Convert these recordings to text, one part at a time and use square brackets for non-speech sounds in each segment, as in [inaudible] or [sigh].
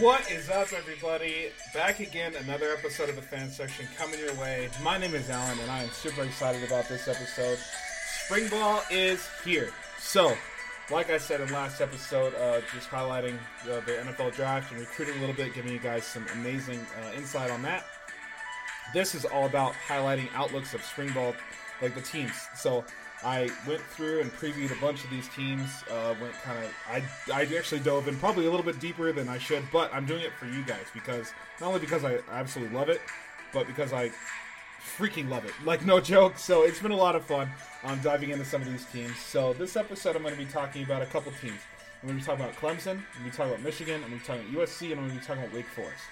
What is up, everybody? Back again, another episode of the fan section coming your way. My name is Allen, and I am super excited about this episode. Spring ball is here. So, like I said in last episode, uh, just highlighting uh, the NFL draft and recruiting a little bit, giving you guys some amazing uh, insight on that. This is all about highlighting outlooks of spring ball, like the teams. So, I went through and previewed a bunch of these teams. Uh, went kind of, I, I actually dove in probably a little bit deeper than I should, but I'm doing it for you guys because not only because I absolutely love it, but because I freaking love it. Like no joke. So it's been a lot of fun um, diving into some of these teams. So this episode, I'm going to be talking about a couple teams. I'm going to be talking about Clemson. I'm going to be talking about Michigan. I'm going to be talking about USC, and I'm going to be talking about Wake Forest.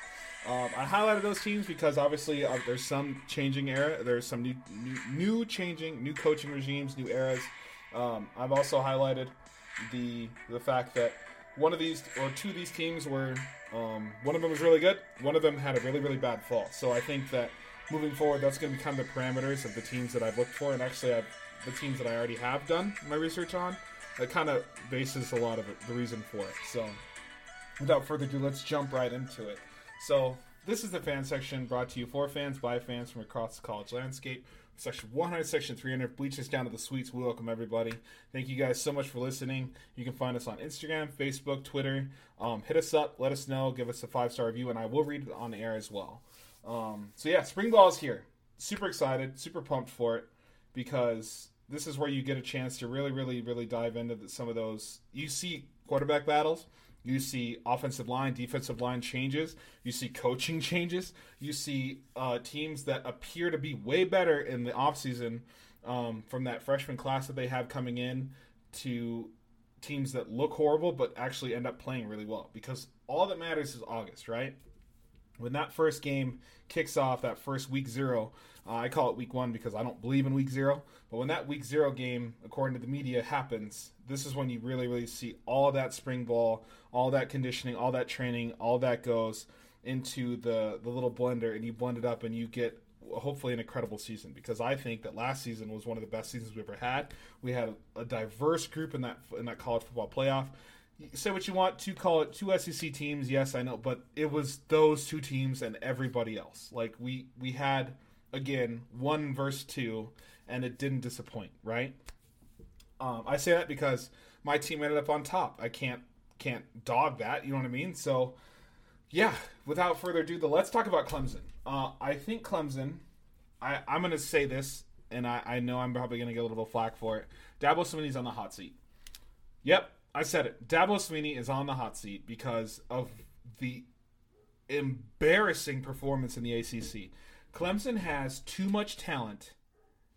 Um, I highlighted those teams because obviously uh, there's some changing era. There's some new, new, new changing, new coaching regimes, new eras. Um, I've also highlighted the the fact that one of these or two of these teams were um, one of them was really good. One of them had a really really bad fall. So I think that moving forward, that's going to become the parameters of the teams that I've looked for, and actually I've, the teams that I already have done my research on. That kind of bases a lot of it, the reason for it. So without further ado, let's jump right into it. So this is the fan section brought to you for fans by fans from across the college landscape. Section 100, Section 300, bleachers down to the suites. We welcome everybody. Thank you guys so much for listening. You can find us on Instagram, Facebook, Twitter. Um, hit us up, let us know, give us a five star review, and I will read it on air as well. Um, so yeah, spring ball is here. Super excited, super pumped for it because this is where you get a chance to really, really, really dive into the, some of those. You see quarterback battles you see offensive line, defensive line changes. You see coaching [laughs] changes. You see uh, teams that appear to be way better in the offseason um, from that freshman class that they have coming in to teams that look horrible but actually end up playing really well. Because all that matters is August, right? When that first game kicks off, that first week zero, uh, I call it week one because I don't believe in week zero. But when that week zero game, according to the media, happens, this is when you really, really see all that spring ball, all that conditioning, all that training, all that goes into the the little blender, and you blend it up, and you get hopefully an incredible season. Because I think that last season was one of the best seasons we ever had. We had a, a diverse group in that in that college football playoff say what you want to call it two SEC teams. Yes, I know, but it was those two teams and everybody else. Like we we had again one versus two, and it didn't disappoint. Right? Um, I say that because my team ended up on top. I can't can't dog that. You know what I mean? So yeah. Without further ado, the let's talk about Clemson. Uh, I think Clemson. I I'm gonna say this, and I, I know I'm probably gonna get a little bit flack for it. Dabo Swinney's on the hot seat. Yep, I said it. Dabo Swinney is on the hot seat because of the embarrassing performance in the ACC. Clemson has too much talent,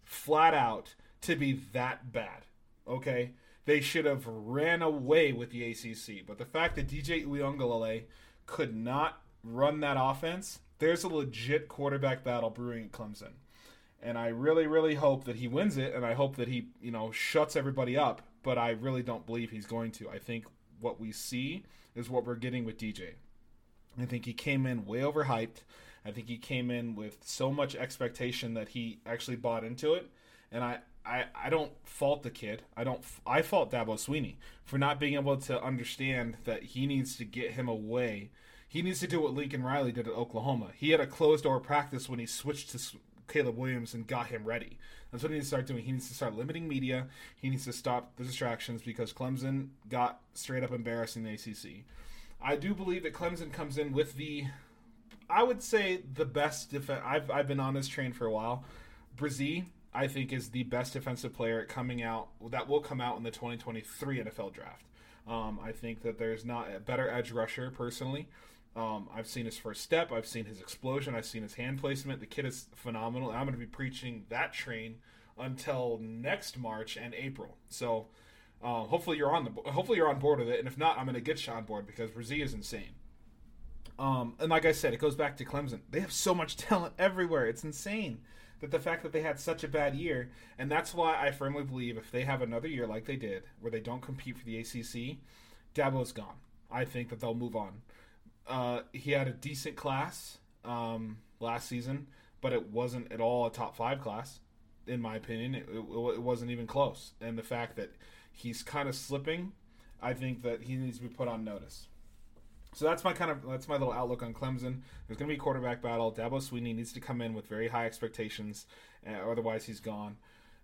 flat out, to be that bad. Okay, they should have ran away with the ACC. But the fact that DJ Uiagalelei could not run that offense, there's a legit quarterback battle brewing at Clemson. And I really, really hope that he wins it, and I hope that he, you know, shuts everybody up but I really don't believe he's going to. I think what we see is what we're getting with DJ. I think he came in way overhyped. I think he came in with so much expectation that he actually bought into it. And I, I, I don't fault the kid. I don't. I fault Dabo Swinney for not being able to understand that he needs to get him away. He needs to do what Lincoln Riley did at Oklahoma. He had a closed door practice when he switched to Caleb Williams and got him ready. That's what he needs to start doing. He needs to start limiting media. He needs to stop the distractions because Clemson got straight up embarrassing the ACC. I do believe that Clemson comes in with the, I would say the best defense. I've I've been on this train for a while. Bresee, I think, is the best defensive player coming out that will come out in the 2023 NFL draft. Um, I think that there's not a better edge rusher personally. Um, I've seen his first step. I've seen his explosion. I've seen his hand placement. The kid is phenomenal. I'm going to be preaching that train until next March and April. So uh, hopefully you're on the hopefully you're on board with it. And if not, I'm going to get you on board because Bresee is insane. Um, and like I said, it goes back to Clemson. They have so much [laughs] talent everywhere. It's insane that the fact that they had such a bad year, and that's why I firmly believe if they have another year like they did, where they don't compete for the ACC, Dabo's gone. I think that they'll move on. Uh, he had a decent class um, last season, but it wasn't at all a top five class, in my opinion. It, it, it wasn't even close. And the fact that he's kind of slipping, I think that he needs to be put on notice. So that's my kind of that's my little outlook on Clemson. There's going to be a quarterback battle. Dabo Swinney needs to come in with very high expectations, uh, otherwise he's gone.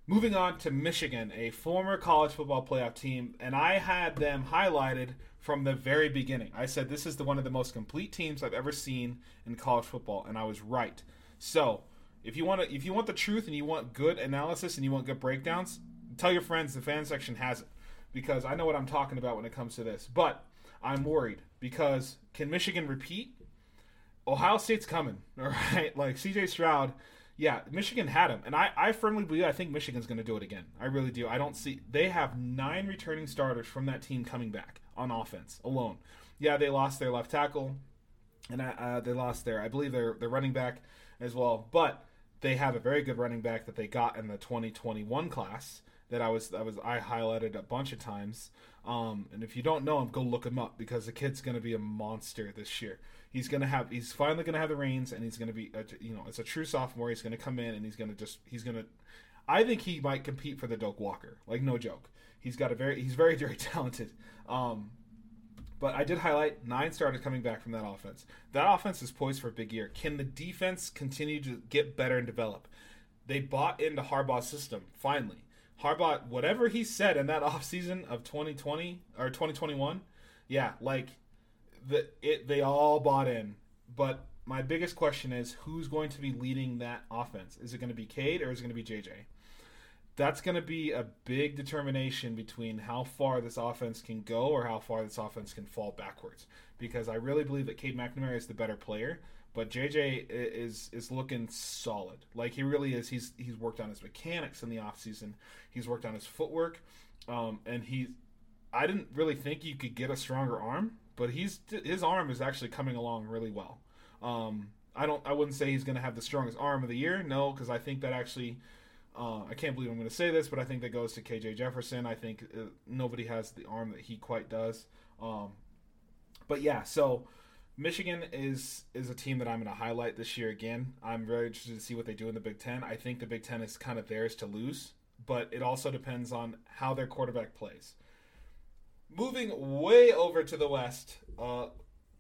Moving on to Michigan, a former college football playoff team, and I had them highlighted from the very beginning. I said this is the one of the most complete teams I've ever seen in college football, and I was right. So, if you want to, if you want the truth and you want good analysis and you want good breakdowns, tell your friends the fan section has it because I know what I'm talking about when it comes to this. But I'm worried because can Michigan repeat? Ohio State's coming, [laughs] all right? Like CJ Stroud, yeah, Michigan had him, and I, I firmly believe I think Michigan's going to do it again. I really do. I don't see they have nine returning starters from that team coming back on offense alone. Yeah, they lost their left tackle, and uh, they lost their I believe their their running back as well, but they have a very good running back that they got in the 2021 class that I was I was I highlighted a bunch of times. Um, and if you don't know him, go look him up because the kid's going to be a monster this year. He's going to have he's finally going to have the reins, and he's going to be a, you know it's a true sophomore. He's going to come in and he's going to just he's going to. I think he might compete for the Doak Walker, like no joke. He's got a very he's very very [laughs] talented. Um, but I did highlight nine starters coming back from that offense. That offense is poised for a big year. Can the defense continue to get better and develop? They bought into Harbaugh's system finally. Harbaugh, whatever he said in that [laughs] offseason of 2020 or 2021, yeah, like the it they all bought in. But my biggest question is who's going to be leading that offense? Is it going to be Cade or is it going to be JJ? That's going to be a big determination between how far this offense can go or how far this offense can fall backwards. Because I really believe that Cade McNamara is the better player, but JJ is is looking solid. Like he really is. He's he's worked on his mechanics in the offseason. He's worked on his footwork, um, and he. I didn't really think you could get a stronger arm, but he's his arm is actually coming along really well. Um, I don't. I wouldn't say he's going to have the strongest arm of the year. No, because I think that actually. Uh, I can't believe I'm going to say this, but I think that goes to KJ Jefferson. I think uh, nobody has the arm that he quite does. Um, but yeah, so Michigan is is a team that I'm going to highlight this year again. I'm very interested to see what they do in the Big Ten. I think the Big Ten is kind of theirs to lose, but it also depends on how their quarterback plays. Moving way over to the west, uh,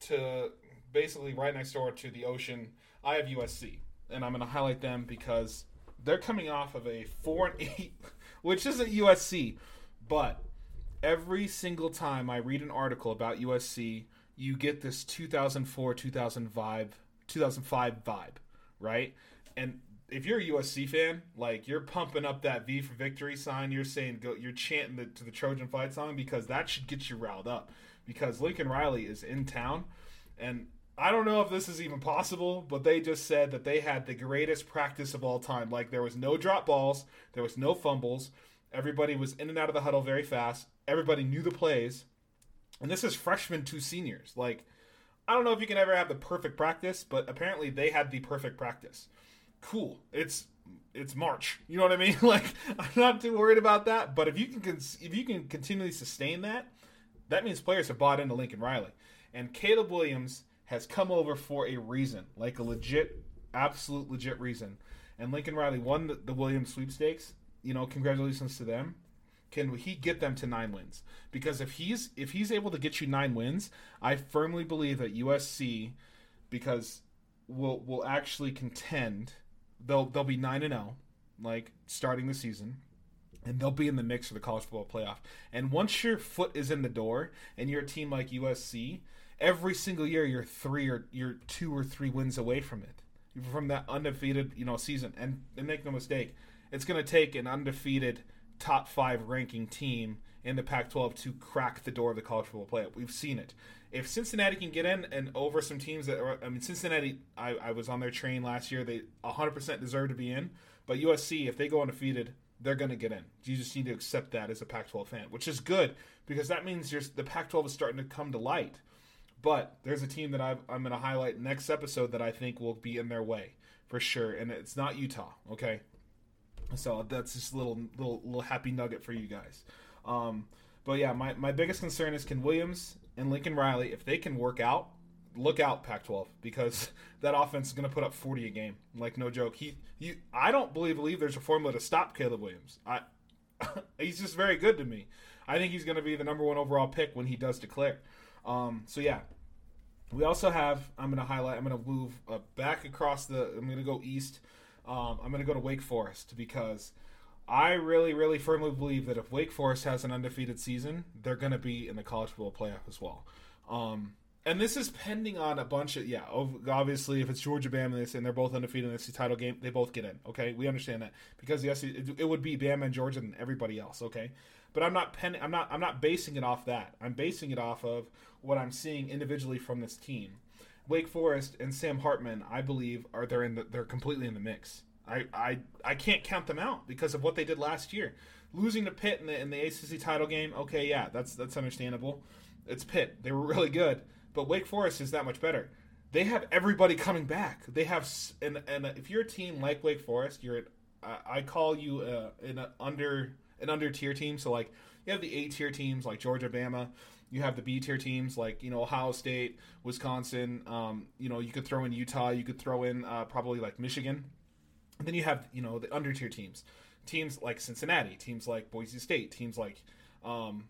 to basically right next door to the ocean, I have USC, and I'm going to highlight them because they're coming off of a four and eight, [laughs] which isn't USC, but every single time I read an article about USC you get this 2004 2005 2005 vibe right? And if you're a usc fan like you're pumping up that v for victory sign. You're saying go you're chanting the, to the trojan fight song because that should get you riled up because lincoln riley is in town and I don't know if this is even possible, but they just said that they had the greatest practice of all time. Like there was no drop balls, there was no fumbles. Everybody was in and out of the huddle very fast. Everybody knew the plays and this is freshmen to seniors. Like, I don't know if you can ever have the perfect practice, but apparently they had the perfect practice. Cool. It's it's March. You know what I mean? [laughs] Like, I'm not too worried about that. But if you can if you can continually sustain that, that means players have bought into Lincoln Riley, and Caleb Williams has come over for a reason, like a legit, absolute legit reason. And Lincoln Riley won the, the Williams sweepstakes. You know, congratulations to them can he get them to nine wins? Because if he's if he's able to get you nine wins, I firmly believe that USC, because will will actually contend. They'll they'll be nine and zero, oh, like starting the season, and they'll be in the mix for the college football playoff. And once your foot is in the door, and you're a team like USC, every single year you're three or you're two or three wins away from it, from that undefeated you know season. And, and make no mistake, it's going to take an undefeated top five ranking team in the Pac 12 to crack the door of the college football playoff. We've seen it. If Cincinnati can get in and over some teams that are, I mean, Cincinnati, I, I was on their train last year. They 100% deserve to be in. But USC, if they go undefeated, they're going to get in. You just need to accept that as a Pac 12 fan, which is good because that means the Pac 12 is starting to come to light. But there's a team that i am going to highlight next episode that I think will be in their way for sure. And it's not Utah, okay? So that's just a little little little happy nugget for you guys. Um, but yeah, my, my biggest concern is can Williams and Lincoln Riley, if they can work out, look out Pac-12 because [laughs] that offense is going to put up 40 a game. Like no joke. He you I don't believe believe there's a formula to stop Caleb Williams. I [laughs] he's just very good to me. I think he's going to be the number one overall pick when he does declare. Um, so yeah, We also have. I'm going to highlight. I'm going to move uh, back across the. I'm going to go east. Um, I'm going to go to Wake Forest because I really, really firmly believe that if Wake Forest has an undefeated season, they're going to be in the college football playoff as well. Um, and this is pending on a bunch of yeah. Obviously, if it's Georgia, Bama, and they're both undefeated in the SEC title game, they both get in. Okay, we understand that because yes, it, would be Bama and Georgia and everybody else. Okay, but I'm not pen, I'm not I'm not basing it off that. I'm basing it off of what I'm seeing individually from this team. Wake Forest and Sam Hartman, I believe, are they're in the, they're completely in the mix. I, I I can't count them out because of what they did last year. Losing to Pitt in the in the ACC title game, okay, yeah, that's that's understandable. It's Pitt; they were [laughs] really good, but Wake Forest is that much better. They have everybody coming back. They have and and if you're a team like Wake Forest, you're I call you uh, an under an under tier team. So like you have the A tier teams like Georgia, Bama. You have the B tier teams like you know Ohio State, Wisconsin. Um, you know you could throw in Utah. You could throw in uh, probably like Michigan. And then you have you know the under tier teams, teams like Cincinnati, teams like Boise State, teams like um,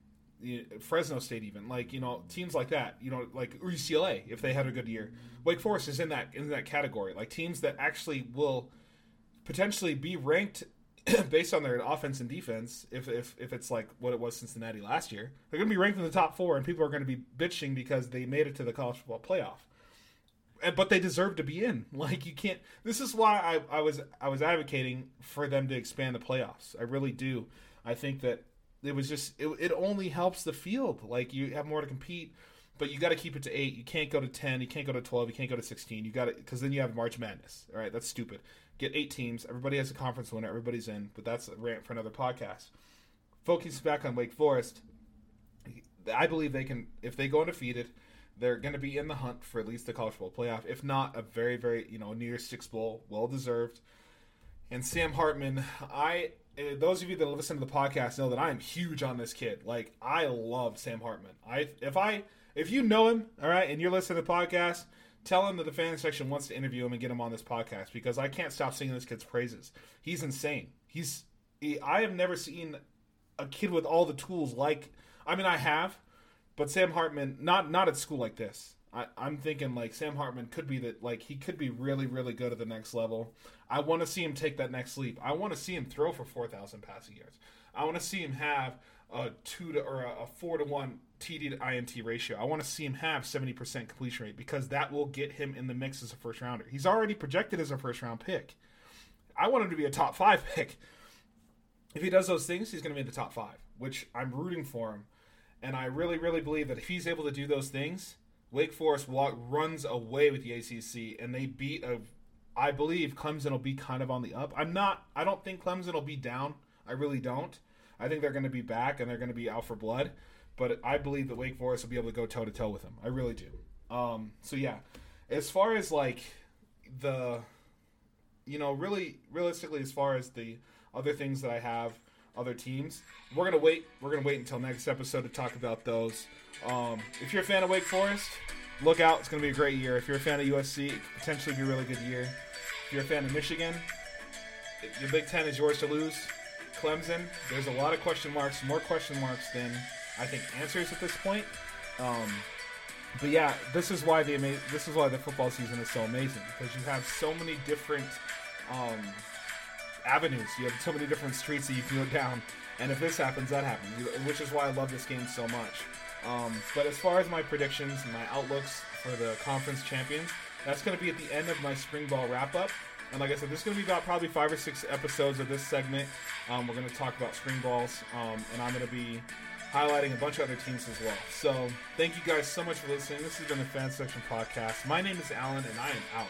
Fresno State, even like you know teams like that. You know like UCLA if they had a good year. Wake Forest is in that in that category. Like teams that actually will potentially be ranked [clears throat] based on their offense and defense, if, if if it's like what it was Cincinnati last year, they're going to be ranked in the top four, and people are going to be bitching because they made it to the college football playoff. But they deserve to be in. [laughs] Like you can't. This is why I, I was I was advocating for them to expand the playoffs. I really do. I think that it was just it, it only helps the field. Like you have more to compete but you got to keep it to eight. You can't go to ten. You can't go to twelve. You can't go to sixteen. You got to because then you have March Madness. All right, that's stupid get eight teams. Everybody has a conference winner. Everybody's in. But that's a rant for another podcast. Focus back on Wake Forest. I believe they can, if they go undefeated, they're going to be in the hunt for at least the college bowl playoff. If not, a very, very, you know, New Year's Six bowl, well deserved. And Sam Hartman, I, those of you that listen to the podcast know that I am huge on this kid. Like, I love Sam Hartman. I, if I, if you know him, all right, and you're listening to the podcast, tell him that the fan section wants to interview him and get him on this podcast because I can't stop singing this kid's praises. He's insane. He's he, I have never seen a kid with all the tools like I mean I have, but Sam Hartman not not at school like this. I, I'm thinking like Sam Hartman could be that like he could be really really good at the next level. I want to see him take that next leap. I want to see him throw for four thousand passing yards. I want to see him have a two to or a, a four to one TD to INT ratio. I want to see him have 70% completion rate because that will get him in the mix as a first rounder. He's already projected as a first round pick. I want him to be a top five [laughs] pick. If he does those things, he's going to be in the top five, which I'm rooting for him. And I really, really believe that if he's able to do those things, Wake Forest walk, runs away with the ACC and they beat a. I believe Clemson will be kind of on the up. I'm not. I don't think Clemson will be down. I really don't. I think they're going to be back and they're going to be out for blood but I believe that Wake Forest will be able to go toe to toe with them. I really do. Um, so yeah, as far as like the, you know, really realistically, as far as the other things that I have, other teams, we're gonna wait. We're gonna wait until next episode to talk about those. Um, if you're a fan of Wake Forest, look out. It's gonna be a great year. If you're a fan of USC, it could potentially be a really good year. If you're a fan of Michigan, the Big Ten is yours to lose. Clemson, there's a lot of question marks, more question marks than I think answers at this point. Um, but yeah, this is why the ama- this is why the football season is so amazing because you have so many different um, avenues. You have so many different streets that you can go down, and if this happens, that happens. Which is why I love this game so much. Um, but as far as my predictions and my outlooks for the conference champions, that's going to be at the end of my spring ball wrap up. And like I said, this is going to be about probably five or six episodes of this segment. Um, we're going to talk about spring balls, um, and I'm going to be highlighting a bunch of other teams as well. So thank you guys so much for listening. This has been the Fan Section Podcast. My name is Allen, and I am out.